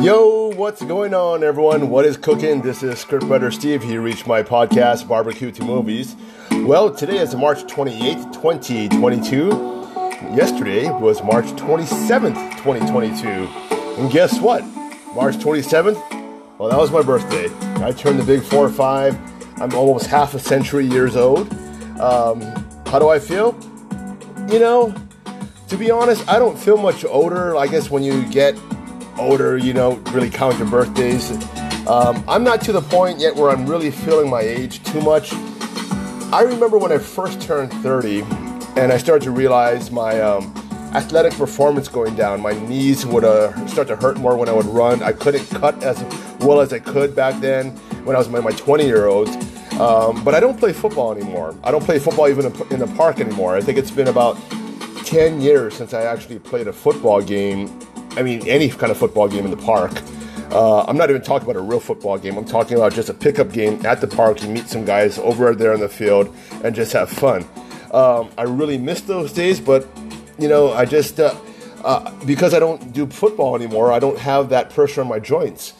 Yo, what's going on, everyone? What is cooking? This is scriptwriter Steve. He reached my podcast, Barbecue to Movies. Well, today is March 28th, 2022. Yesterday was March 27th, 2022. And guess what? March 27th? Well, that was my birthday. I turned the big 4 or 5. I'm almost half a century years old. Um, how do I feel? You know, to be honest, I don't feel much older. I guess when you get older, you know, really count your birthdays. Um, I'm not to the point yet where I'm really feeling my age too much. I remember when I first turned 30 and I started to realize my um, athletic performance going down. My knees would uh, start to hurt more when I would run. I couldn't cut as well as I could back then when I was my 20 year olds. Um, but I don't play football anymore. I don't play football even in the park anymore. I think it's been about 10 years since I actually played a football game I mean, any kind of football game in the park. Uh, I'm not even talking about a real football game. I'm talking about just a pickup game at the park. You meet some guys over there on the field and just have fun. Um, I really miss those days, but you know, I just uh, uh, because I don't do football anymore, I don't have that pressure on my joints.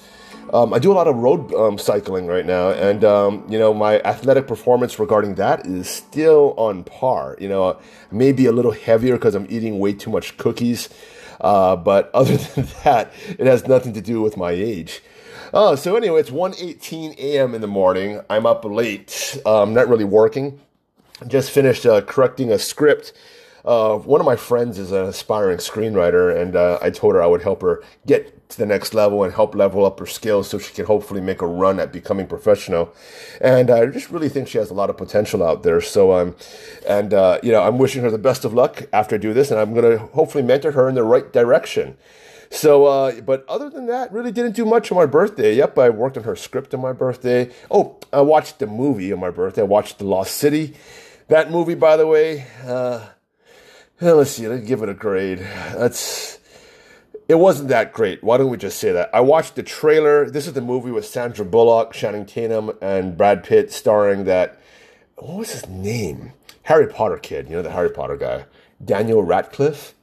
Um, I do a lot of road um, cycling right now, and um, you know my athletic performance regarding that is still on par. You know, maybe a little heavier because I'm eating way too much cookies. Uh, but other than that, it has nothing to do with my age. Oh, so anyway, it's 1.18 a.m. in the morning. I'm up late. I'm um, not really working. Just finished uh, correcting a script uh, one of my friends is an aspiring screenwriter, and uh, I told her I would help her get to the next level and help level up her skills so she can hopefully make a run at becoming professional. And I just really think she has a lot of potential out there. So I'm, um, and uh, you know, I'm wishing her the best of luck after I do this, and I'm going to hopefully mentor her in the right direction. So, uh, but other than that, really didn't do much on my birthday. Yep, I worked on her script on my birthday. Oh, I watched the movie on my birthday. I watched The Lost City. That movie, by the way, uh, let's see, let's give it a grade. That's it wasn't that great. Why don't we just say that? I watched the trailer. This is the movie with Sandra Bullock, Channing Tatum, and Brad Pitt starring that. What was his name? Harry Potter kid. You know the Harry Potter guy, Daniel Radcliffe.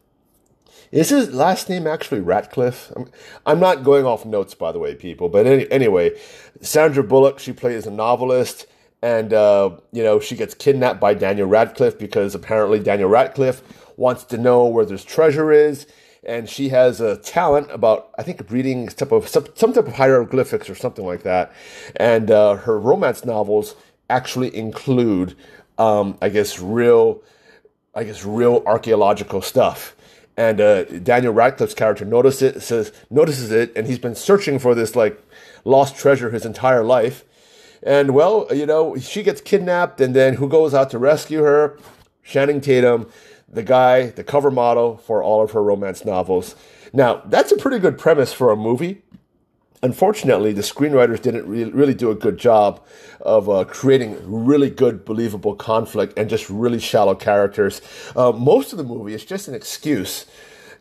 Is his last name actually Radcliffe? I'm, I'm not going off notes, by the way, people. But any, anyway, Sandra Bullock, she plays a novelist and uh, you know she gets kidnapped by Daniel Radcliffe because apparently Daniel Radcliffe wants to know where this treasure is, and she has a talent about I think reading type of some, some type of hieroglyphics or something like that, and uh, her romance novels actually include um, I guess real I guess real archaeological stuff. And uh, Daniel Radcliffe's character notices it, says notices it, and he's been searching for this like lost treasure his entire life and well, you know, she gets kidnapped, and then who goes out to rescue her? Channing Tatum, the guy, the cover model for all of her romance novels. Now, that's a pretty good premise for a movie. Unfortunately, the screenwriters didn't really, really do a good job of uh, creating really good, believable conflict and just really shallow characters. Uh, most of the movie is just an excuse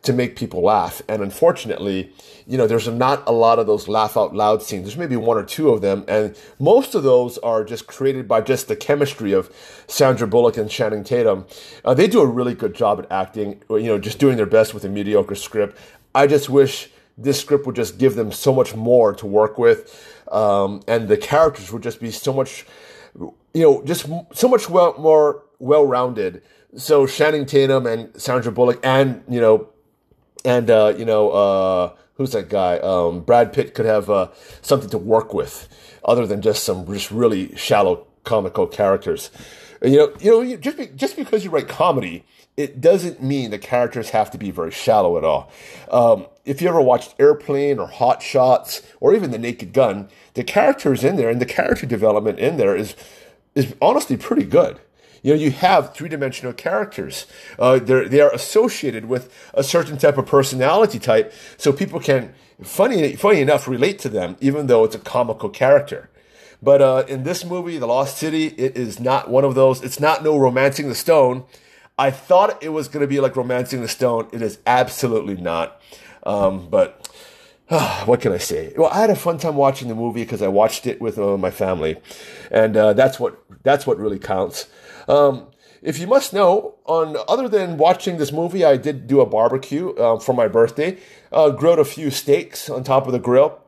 to make people laugh. And unfortunately, you know, there's not a lot of those laugh out loud scenes. There's maybe one or two of them, and most of those are just created by just the chemistry of Sandra Bullock and Channing Tatum. Uh, they do a really good job at acting, you know, just doing their best with a mediocre script. I just wish this script would just give them so much more to work with, um, and the characters would just be so much, you know, just so much well, more well rounded. So Channing Tatum and Sandra Bullock, and you know, and uh, you know uh, who's that guy? Um, Brad Pitt could have uh, something to work with other than just some just really shallow comical characters. And, you know, you know, just be, just because you write comedy, it doesn't mean the characters have to be very shallow at all. Um, if you ever watched Airplane or Hot Shots or even The Naked Gun, the characters in there and the character development in there is is honestly pretty good. You know, you have three dimensional characters. Uh, they're, they are associated with a certain type of personality type, so people can, funny, funny enough, relate to them, even though it's a comical character. But uh, in this movie, The Lost City, it is not one of those. It's not no Romancing the Stone. I thought it was going to be like Romancing the Stone. It is absolutely not. Um, but what can I say? Well, I had a fun time watching the movie because I watched it with uh, my family, and uh, that's what that's what really counts. Um, if you must know, on other than watching this movie, I did do a barbecue uh, for my birthday. Uh, grilled a few steaks on top of the grill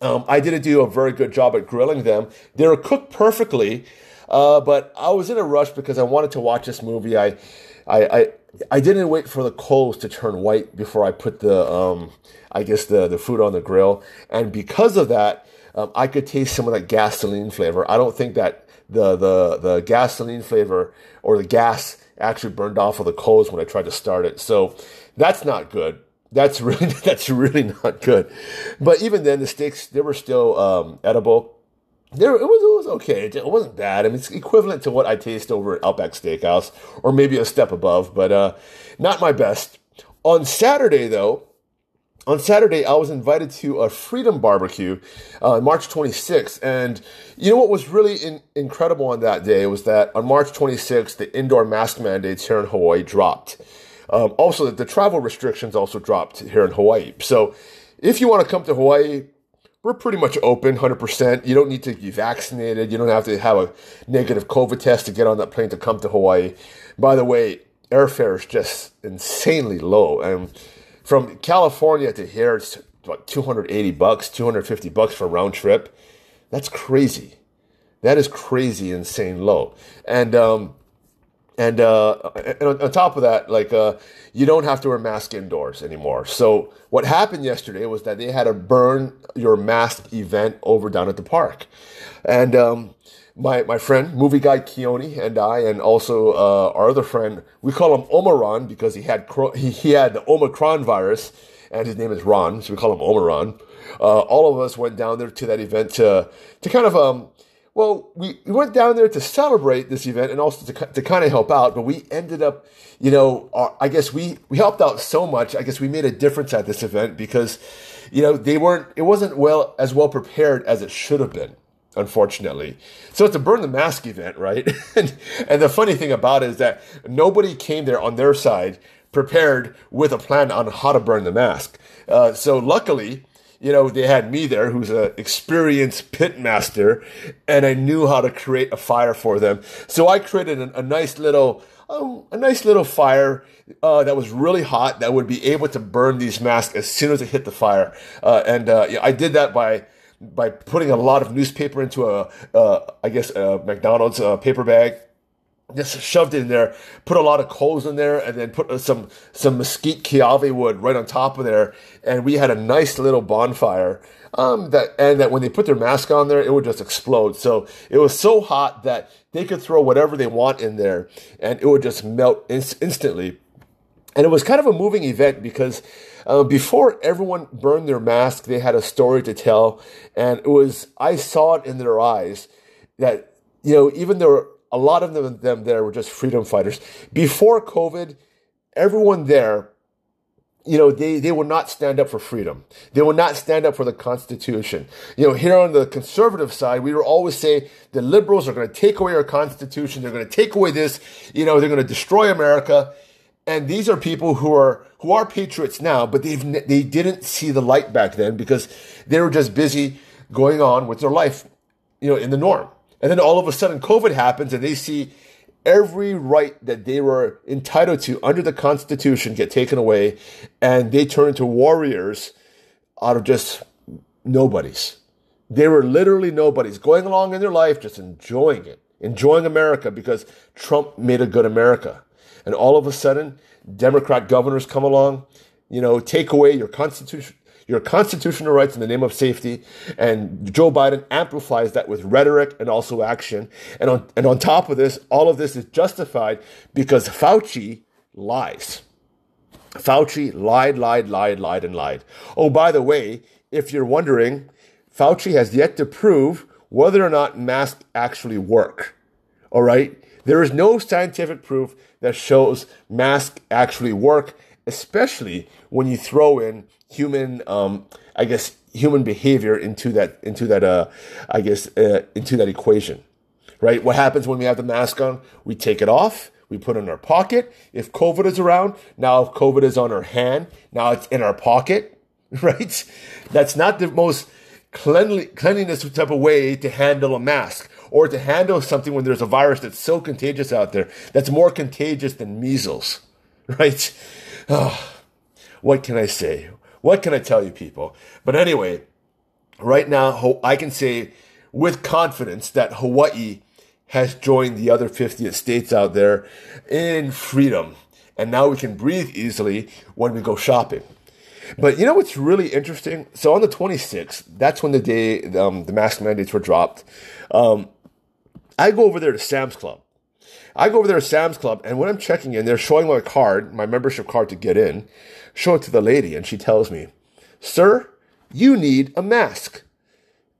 um, I didn't do a very good job at grilling them. They were cooked perfectly, uh, but I was in a rush because I wanted to watch this movie. I, I, I, I didn't wait for the coals to turn white before I put the, um, I guess the the food on the grill, and because of that, um, I could taste some of that gasoline flavor. I don't think that the the the gasoline flavor or the gas actually burned off of the coals when I tried to start it. So that's not good. That's really that's really not good. But even then, the steaks they were still um, edible. There, it was it was okay. It, wasn't bad. I mean, it's equivalent to what I taste over at Outback Steakhouse, or maybe a step above, but uh, not my best. On Saturday, though, on Saturday, I was invited to a Freedom Barbecue, uh, March 26th. And you know what was really in, incredible on that day was that on March 26th, the indoor mask mandates here in Hawaii dropped. Um, also, the, the travel restrictions also dropped here in Hawaii. So, if you want to come to Hawaii, we're pretty much open 100%. You don't need to be vaccinated. You don't have to have a negative COVID test to get on that plane to come to Hawaii. By the way, airfare is just insanely low. And from California to here, it's about 280 bucks, 250 bucks for a round trip. That's crazy. That is crazy, insane low. And um, and, uh, and on top of that, like uh, you don't have to wear mask indoors anymore. So what happened yesterday was that they had a burn your mask event over down at the park, and um, my my friend movie guy Keone and I, and also uh, our other friend, we call him Omaron because he had he, he had the Omicron virus, and his name is Ron, so we call him Omaron. Uh, all of us went down there to that event to to kind of um, well, we, we went down there to celebrate this event and also to, to kind of help out, but we ended up, you know, our, I guess we, we helped out so much. I guess we made a difference at this event because, you know, they weren't, it wasn't well, as well prepared as it should have been unfortunately. So it's a burn the mask event, right? and, and, the funny thing about it is that nobody came there on their side prepared with a plan on how to burn the mask. Uh, so luckily, you know, they had me there, who's an experienced pit master, and I knew how to create a fire for them. So I created a, a nice little, um, a nice little fire uh, that was really hot that would be able to burn these masks as soon as it hit the fire. Uh, and uh, yeah, I did that by by putting a lot of newspaper into a, uh, I guess, a McDonald's uh, paper bag just shoved it in there, put a lot of coals in there, and then put some some mesquite kiawe wood right on top of there, and we had a nice little bonfire. Um, that and that when they put their mask on there, it would just explode. So it was so hot that they could throw whatever they want in there, and it would just melt in- instantly. And it was kind of a moving event because uh, before everyone burned their mask, they had a story to tell, and it was I saw it in their eyes that you know even though a lot of them, them there were just freedom fighters. Before COVID, everyone there, you know, they, they would not stand up for freedom. They would not stand up for the Constitution. You know, here on the conservative side, we would always say the liberals are going to take away our Constitution. They're going to take away this. You know, they're going to destroy America. And these are people who are who are patriots now, but they've they didn't see the light back then because they were just busy going on with their life, you know, in the norm. And then all of a sudden, COVID happens and they see every right that they were entitled to under the Constitution get taken away, and they turn into warriors out of just nobodies. They were literally nobodies going along in their life, just enjoying it, enjoying America because Trump made a good America. And all of a sudden, Democrat governors come along, you know, take away your constitution, your constitutional rights in the name of safety. And Joe Biden amplifies that with rhetoric and also action. And on, and on top of this, all of this is justified because Fauci lies. Fauci lied, lied, lied, lied, and lied. Oh, by the way, if you're wondering, Fauci has yet to prove whether or not masks actually work. All right? There is no scientific proof that shows masks actually work, especially when you throw in human, um, I guess, human behavior into that, into that, uh, I guess, uh, into that equation, right? What happens when we have the mask on? We take it off. We put it in our pocket. If COVID is around, now if COVID is on our hand, now it's in our pocket, right? That's not the most cleanly, cleanliness type of way to handle a mask or to handle something when there's a virus that's so contagious out there, that's more contagious than measles, right? Oh, what can I say? What can I tell you, people? But anyway, right now, I can say with confidence that Hawaii has joined the other 50 states out there in freedom. And now we can breathe easily when we go shopping. But you know what's really interesting? So on the 26th, that's when the day um, the mask mandates were dropped. Um, I go over there to Sam's Club. I go over there to Sam's Club, and when I'm checking in, they're showing my card, my membership card to get in. Show it to the lady, and she tells me, Sir, you need a mask.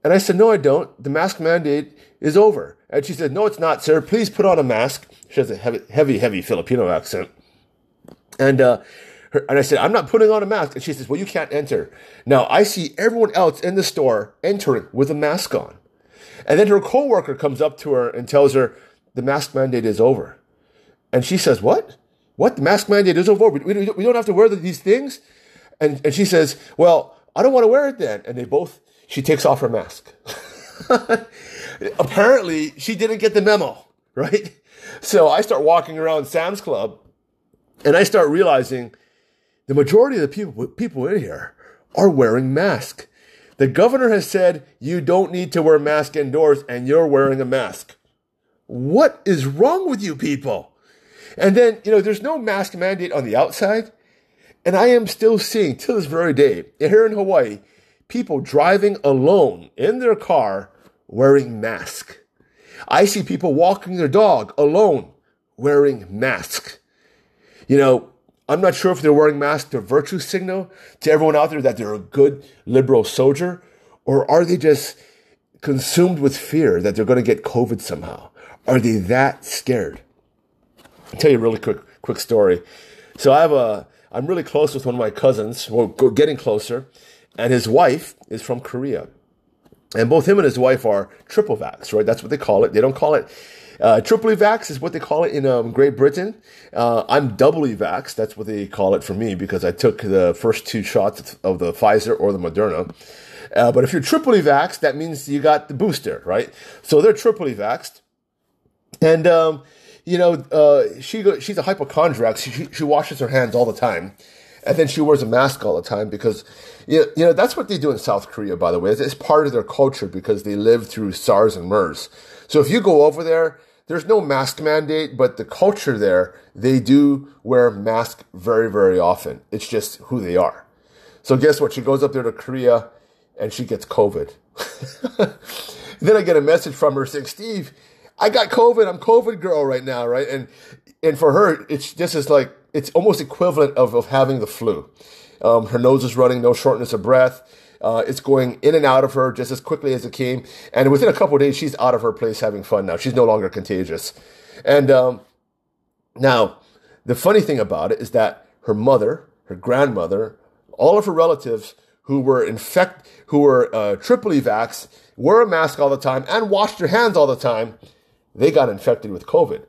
And I said, No, I don't. The mask mandate is over. And she said, No, it's not, sir. Please put on a mask. She has a heavy, heavy, heavy Filipino accent. And, uh, her, and I said, I'm not putting on a mask. And she says, Well, you can't enter. Now, I see everyone else in the store entering with a mask on. And then her coworker comes up to her and tells her, The mask mandate is over. And she says, What? What? The mask mandate is over. We, we, we don't have to wear these things? And, and she says, Well, I don't want to wear it then. And they both, she takes off her mask. Apparently, she didn't get the memo, right? So I start walking around Sam's Club and I start realizing the majority of the people, people in here are wearing masks. The governor has said you don't need to wear mask indoors and you're wearing a mask. What is wrong with you people? And then, you know, there's no mask mandate on the outside. And I am still seeing to this very day here in Hawaii, people driving alone in their car wearing mask. I see people walking their dog alone wearing mask. You know, I'm not sure if they're wearing masks to virtue signal to everyone out there that they're a good liberal soldier, or are they just consumed with fear that they're going to get COVID somehow? Are they that scared? I'll tell you a really quick quick story. So I have a I'm really close with one of my cousins. Well, getting closer, and his wife is from Korea, and both him and his wife are triple vax, right? That's what they call it. They don't call it uh, triply vax is what they call it in um, Great Britain. Uh, I'm doubly vax. That's what they call it for me because I took the first two shots of the Pfizer or the Moderna. Uh, but if you're triply vaxxed, that means you got the booster, right? So they're triply vaxxed. And, um, you know, uh, she go, she's a hypochondriac. She, she washes her hands all the time. And then she wears a mask all the time because, you know, you know that's what they do in South Korea, by the way. It's, it's part of their culture because they lived through SARS and MERS. So if you go over there, there's no mask mandate, but the culture there, they do wear masks very, very often. It's just who they are. So guess what? She goes up there to Korea and she gets COVID. then I get a message from her saying, Steve, I got COVID. I'm COVID girl right now, right? And and for her, it's this is like it's almost equivalent of, of having the flu. Um, her nose is running, no shortness of breath. Uh, it's going in and out of her just as quickly as it came. And within a couple days, she's out of her place having fun now. She's no longer contagious. And um, now, the funny thing about it is that her mother, her grandmother, all of her relatives who were infect, who were uh, triply vaxxed, wore a mask all the time, and washed their hands all the time, they got infected with COVID.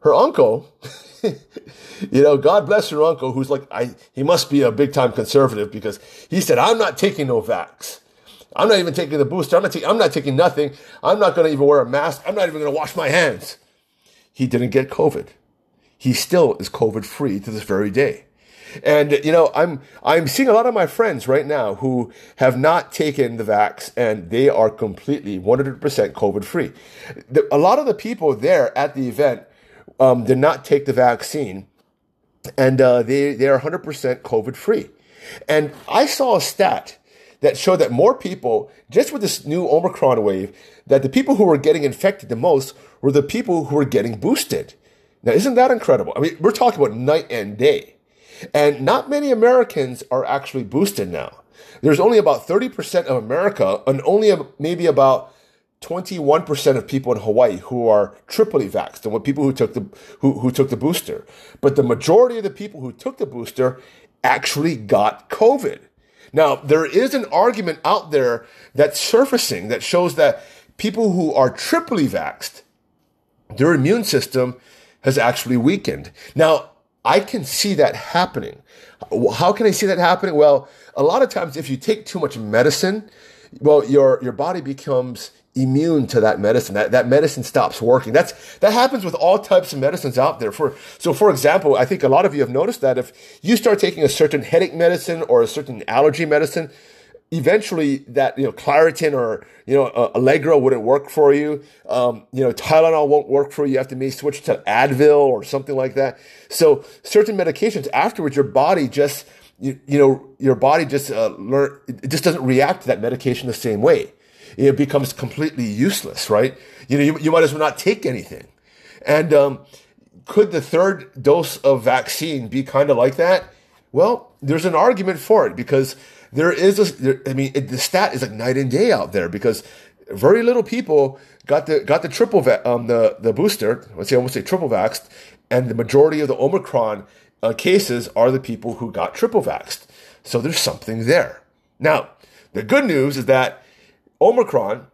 Her uncle, you know, God bless her uncle, who's like, I, he must be a big time conservative because he said, I'm not taking no vax. I'm not even taking the booster. I'm not, taking, I'm not taking nothing. I'm not going to even wear a mask. I'm not even going to wash my hands. He didn't get COVID. He still is COVID free to this very day. And you know, I'm I'm seeing a lot of my friends right now who have not taken the vax and they are completely 100% COVID free. A lot of the people there at the event um, did not take the vaccine, and uh, they they are 100% COVID free. And I saw a stat that showed that more people, just with this new Omicron wave, that the people who were getting infected the most were the people who were getting boosted. Now, isn't that incredible? I mean, we're talking about night and day. And not many Americans are actually boosted now. There's only about 30% of America and only maybe about 21% of people in Hawaii who are triply vaxxed and what people who took the who, who took the booster. But the majority of the people who took the booster actually got COVID. Now, there is an argument out there that's surfacing that shows that people who are triply vaxxed, their immune system has actually weakened. Now, I can see that happening. How can I see that happening? Well, a lot of times if you take too much medicine, well, your, your body becomes immune to that medicine. That, that medicine stops working. That's, that happens with all types of medicines out there. For, so for example, I think a lot of you have noticed that if you start taking a certain headache medicine or a certain allergy medicine, eventually that, you know, Claritin or, you know, uh, Allegra wouldn't work for you. Um, you know, Tylenol won't work for you. You have to maybe switch to Advil or something like that. So certain medications afterwards, your body just, you, you know, your body just uh, learn, it just doesn't react to that medication the same way it becomes completely useless, right? You know, you, you might as well not take anything. And um, could the third dose of vaccine be kind of like that? Well, there's an argument for it because there is a, there, I mean, it, the stat is like night and day out there because very little people got the got the triple va- um the the booster. Let's say almost say triple vaxxed, and the majority of the Omicron uh, cases are the people who got triple vaxxed. So there's something there. Now, the good news is that Omicron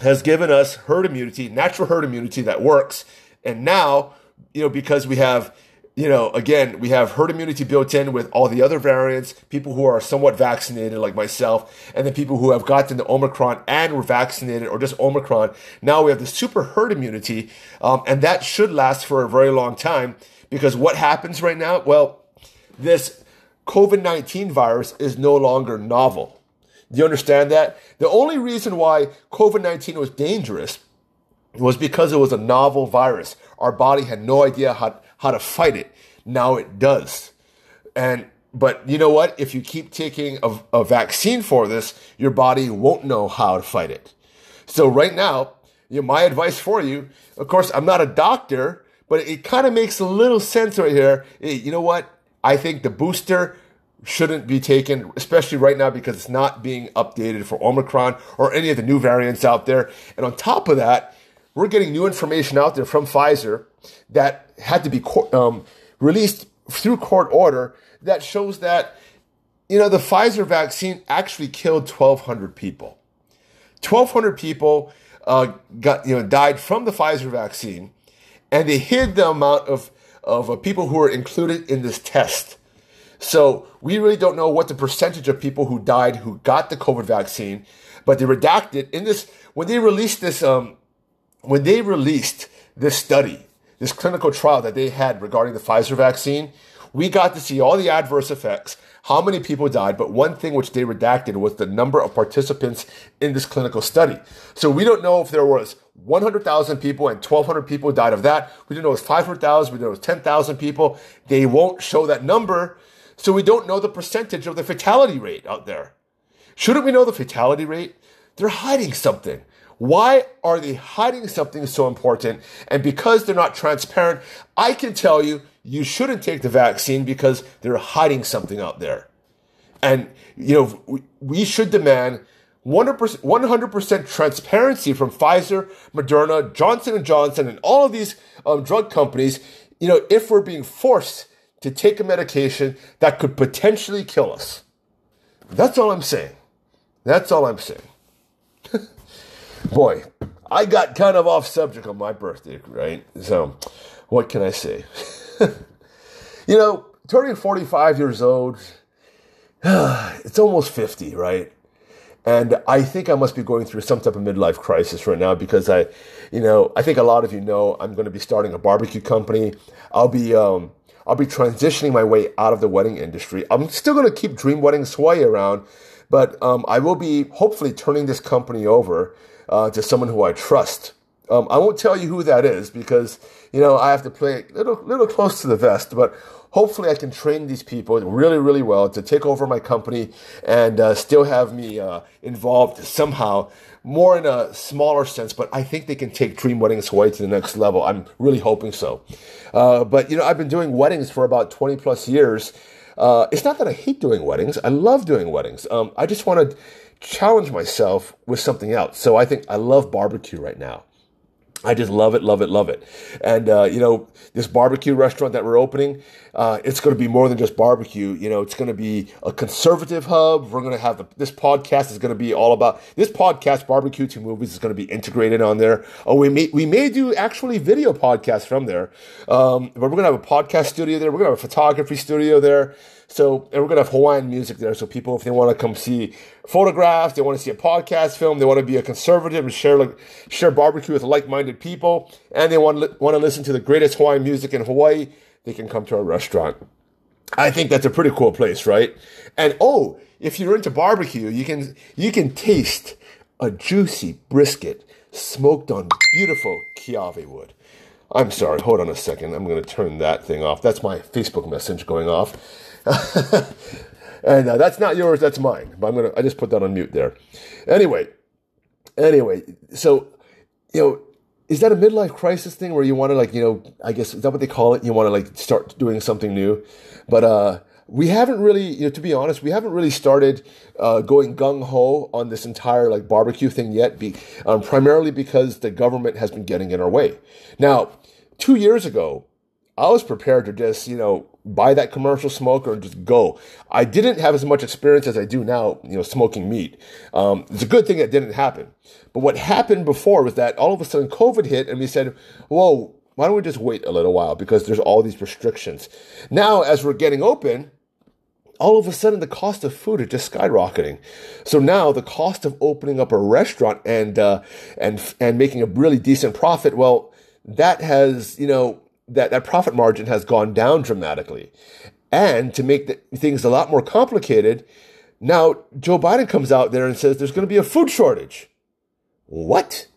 has given us herd immunity, natural herd immunity that works. And now, you know, because we have, you know, again, we have herd immunity built in with all the other variants, people who are somewhat vaccinated, like myself, and then people who have gotten the Omicron and were vaccinated or just Omicron. Now we have the super herd immunity, um, and that should last for a very long time because what happens right now? Well, this COVID 19 virus is no longer novel. Do you understand that? The only reason why COVID 19 was dangerous was because it was a novel virus. Our body had no idea how, how to fight it. Now it does. And but you know what? If you keep taking a, a vaccine for this, your body won't know how to fight it. So right now, you know, my advice for you, of course, I'm not a doctor, but it, kind of makes a little sense right here. You know what? I think the booster shouldn't be taken, especially right now because it's not being updated for Omicron or any of the new variants out there. And on top of that, we're getting new information out there from Pfizer that had to be um, released through court order that shows that, you know, the Pfizer vaccine actually killed 1,200 people. 1,200 people uh, got, you know, died from the Pfizer vaccine, and they hid the amount of, of uh, people who were included in this test. So we really don't know what the percentage of people who died who got the COVID vaccine, but they redacted in this when they released this um, when they released this study, this clinical trial that they had regarding the Pfizer vaccine. We got to see all the adverse effects, how many people died, but one thing which they redacted was the number of participants in this clinical study. So we don't know if there was 100,000 people and 1,200 people died of that. We don't know it was 500,000. We don't know it was 10,000 people. They won't show that number so we don't know the percentage of the fatality rate out there. Shouldn't we know the fatality rate? They're hiding something. Why are they hiding something so important? And because they're not transparent, I can tell you, you shouldn't take the vaccine because they're hiding something out there. And, you know, we should demand 100%, 100% transparency from Pfizer, Moderna, Johnson & Johnson, and all of these um, drug companies, you know, if we're being forced to take a medication that could potentially kill us. That's all I'm saying. That's all I'm saying. Boy, I got kind of off subject on my birthday, right? So, what can I say? you know, turning 45 years old, it's almost 50, right? And I think I must be going through some type of midlife crisis right now because I, you know, I think a lot of you know I'm going to be starting a barbecue company. I'll be, um, I'll be transitioning my way out of the wedding industry. I'm still going to keep Dream Wedding Hawaii around, but um, I will be hopefully turning this company over uh, to someone who I trust. Um, I won't tell you who that is because you know I have to play a little, little close to the vest, but hopefully I can train these people really, really well to take over my company and uh, still have me uh, involved somehow, more in a smaller sense. But I think they can take Dream Weddings Hawaii to the next level. I'm really hoping so. Uh, but you know, I've been doing weddings for about 20 plus years. Uh, it's not that I hate doing weddings. I love doing weddings. Um, I just want to challenge myself with something else. So I think I love barbecue right now. I just love it, love it, love it. And, uh, you know, this barbecue restaurant that we're opening, uh, it's going to be more than just barbecue. You know, it's going to be a conservative hub. We're going to have the, this podcast is going to be all about this podcast, Barbecue to Movies, is going to be integrated on there. Oh, we may, we may do actually video podcasts from there. Um, but we're going to have a podcast studio there. We're going to have a photography studio there. So, and we're to have Hawaiian music there. So people, if they want to come see photographs, they want to see a podcast film, they want to be a conservative and share like share barbecue with like-minded people, and they want want to listen to the greatest Hawaiian music in Hawaii, they can come to our restaurant. I think that's a pretty cool place, right? And oh, if you're into barbecue, you can you can taste a juicy brisket smoked on beautiful kiawe wood. I'm sorry, hold on a second. I'm going to turn that thing off. That's my Facebook message going off. and uh, that's not yours, that's mine. But I'm gonna I just put that on mute there. Anyway, anyway, so you know, is that a midlife crisis thing where you want to like you know I guess is that what they call it? You want to like start doing something new, but uh, we haven't really you know to be honest we haven't really started uh, going gung ho on this entire like barbecue thing yet. Be, um, primarily because the government has been getting in our way. Now, two years ago, I was prepared to just you know buy that commercial smoker and just go. I didn't have as much experience as I do now, you know, smoking meat. Um, it's a good thing that didn't happen. But what happened before was that all of a sudden COVID hit and we said, whoa, why don't we just wait a little while because there's all these restrictions. Now, as we're getting open, all of a sudden the cost of food is just skyrocketing. So now the cost of opening up a restaurant and uh, and and making a really decent profit, well, that has you know that, that profit margin has gone down dramatically. And to make the, things a lot more complicated, now Joe Biden comes out there and says there's going to be a food shortage. What?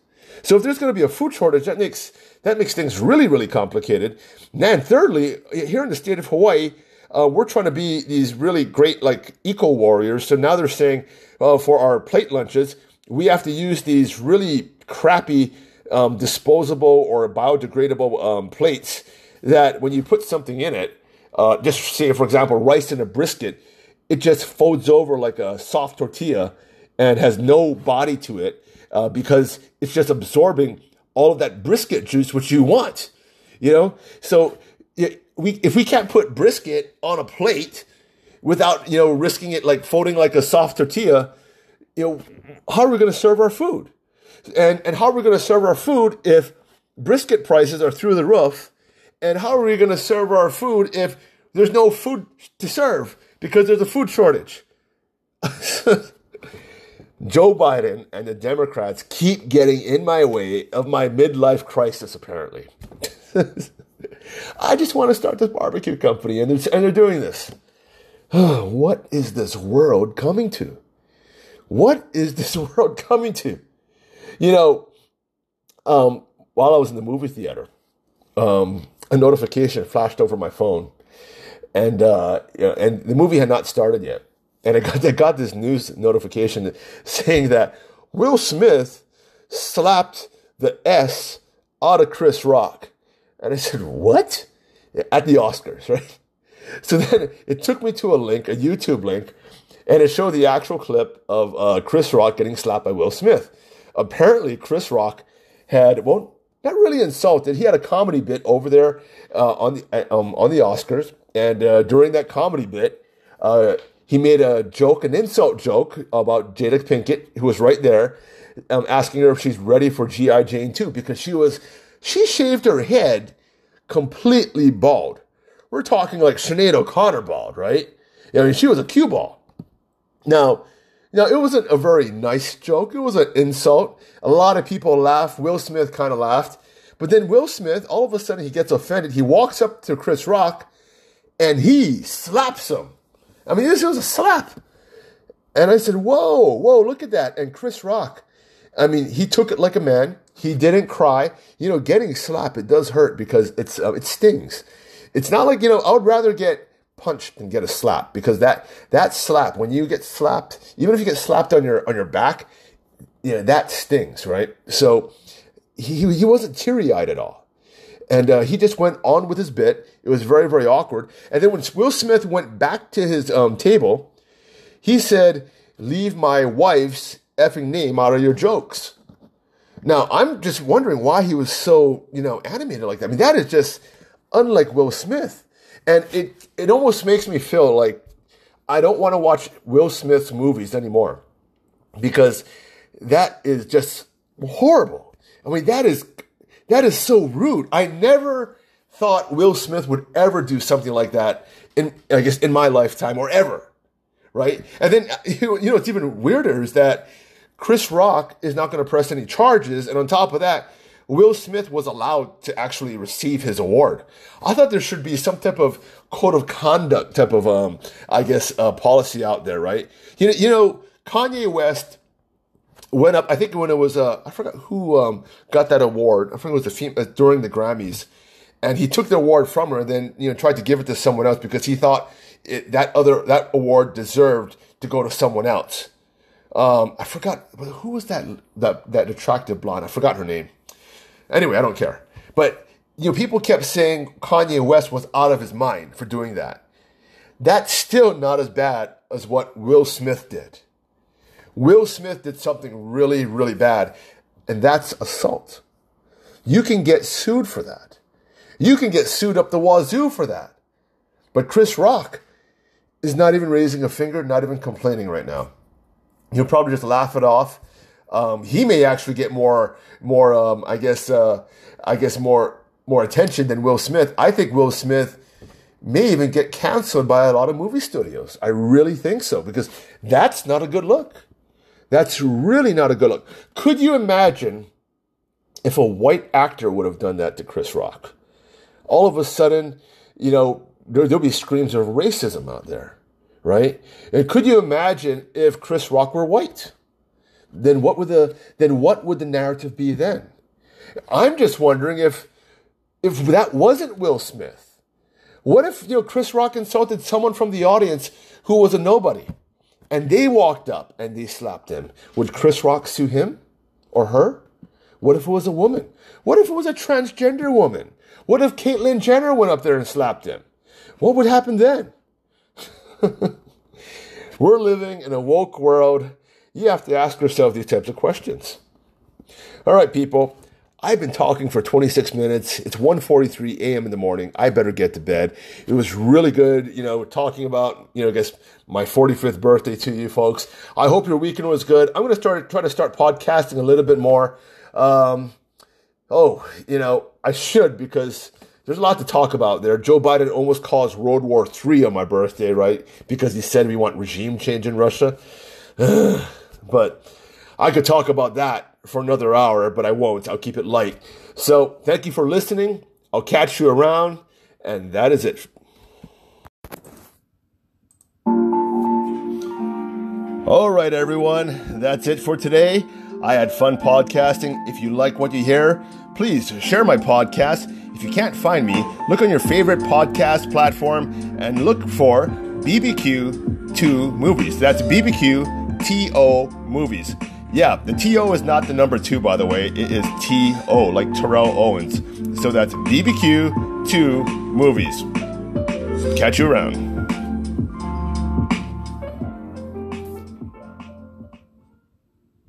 So if there's going to be a food shortage, that makes that makes things really, really complicated. And thirdly, here in the state of Hawaii, uh, we're trying to be these really great like eco warriors. So now they're saying, well, for our plate lunches, we have to use these really crappy um, disposable or biodegradable um, plates that when you put something in it, uh, just say, for example, rice in a brisket, it just folds over like a soft tortilla and has no body to it uh, because it's just absorbing all of that brisket juice, which you want. You know, so we if we can't put brisket on a plate without you know risking it like folding like a soft tortilla, you know, how are we going to serve our food? And, and how are we going to serve our food if brisket prices are through the roof? And how are we going to serve our food if there's no food to serve because there's a food shortage? Joe Biden and the Democrats keep getting in my way of my midlife crisis, apparently. I just want to start this barbecue company, and and they're doing this. what is this world coming to? What is this world coming to? You know, um, while I was in the movie theater, um, a notification flashed over my phone, and uh, and the movie had not started yet, and I got I got this news notification saying that Will Smith slapped the S out of Chris Rock, and I said, "What?" At the Oscars, right? So then it took me to a link, a YouTube link, and it showed the actual clip of uh, Chris Rock getting slapped by Will Smith apparently Chris Rock had well not really insulted. He had a comedy bit over there uh, on the uh, um, on the Oscars, and uh, during that comedy bit, uh, he made a joke, an insult joke about Jada Pinkett, who was right there, um, asking her if she's ready for GI Jane too, because she was she shaved her head completely bald. We're talking like Sinead O'Connor bald, right? I mean, she was a cue ball. Now, now, it wasn't a very nice joke. It was an insult. A lot of people laughed. Will Smith kind of laughed. But then Will Smith, all of a sudden, he gets offended. He walks up to Chris Rock and he slaps him. I mean, this was a slap. And I said, Whoa, whoa, look at that. And Chris Rock, I mean, he took it like a man. He didn't cry. You know, getting slapped, it does hurt because it's uh, it stings. It's not like, you know, I would rather get punch than get a slap because that that slap when you get slapped even if you get slapped on your on your back you know that stings right so he he wasn't teary-eyed at all and uh, he just went on with his bit it was very very awkward and then when will smith went back to his um, table he said leave my wife's effing name out of your jokes. Now, I'm just wondering why he was so, you know, animated like that. I mean, that is just unlike Will Smith. And it, it almost makes me feel like I don't want to watch Will Smith's movies anymore because that is just horrible. I mean, that is, that is so rude. I never thought Will Smith would ever do something like that in, I guess, in my lifetime or ever. Right. And then, you know, it's even weirder is that Chris Rock is not going to press any charges. And on top of that, Will Smith was allowed to actually receive his award. I thought there should be some type of code of conduct type of, um, I guess, uh, policy out there, right? You know, you know, Kanye West went up. I think when it was, uh, I forgot who um, got that award. I think it was the fem- uh, during the Grammys, and he took the award from her, and then you know tried to give it to someone else because he thought it, that other that award deserved to go to someone else. Um, I forgot who was that that that attractive blonde. I forgot her name. Anyway, I don't care. But you know, people kept saying Kanye West was out of his mind for doing that. That's still not as bad as what Will Smith did. Will Smith did something really, really bad, and that's assault. You can get sued for that. You can get sued up the wazoo for that. But Chris Rock is not even raising a finger, not even complaining right now. He'll probably just laugh it off. Um, he may actually get more, more, um, I guess, uh, I guess more, more attention than Will Smith. I think Will Smith may even get canceled by a lot of movie studios. I really think so because that's not a good look. That's really not a good look. Could you imagine if a white actor would have done that to Chris Rock? All of a sudden, you know, there, will be screams of racism out there right? And could you imagine if Chris Rock were white? Then what would the then what would the narrative be then? I'm just wondering if if that wasn't Will Smith. What if you know Chris Rock insulted someone from the audience who was a nobody, and they walked up and they slapped him? Would Chris Rock sue him or her? What if it was a woman? What if it was a transgender woman? What if Caitlyn Jenner went up there and slapped him? What would happen then? We're living in a woke world. You have to ask yourself these types of questions. All right, people. I've been talking for 26 minutes. It's 1:43 a.m. in the morning. I better get to bed. It was really good, you know, talking about, you know, I guess my 45th birthday to you folks. I hope your weekend was good. I'm going to start try to start podcasting a little bit more. Um, oh, you know, I should because there's a lot to talk about there. Joe Biden almost caused World War III on my birthday, right? Because he said we want regime change in Russia. but I could talk about that for another hour, but I won't. I'll keep it light. So thank you for listening. I'll catch you around, and that is it. All right, everyone. That's it for today. I had fun podcasting. If you like what you hear, please share my podcast if you can't find me, look on your favorite podcast platform and look for BBQ TO Movies. That's BBQ TO Movies. Yeah, the TO is not the number two, by the way. It is TO, like Terrell Owens. So that's BBQ TO Movies. Catch you around.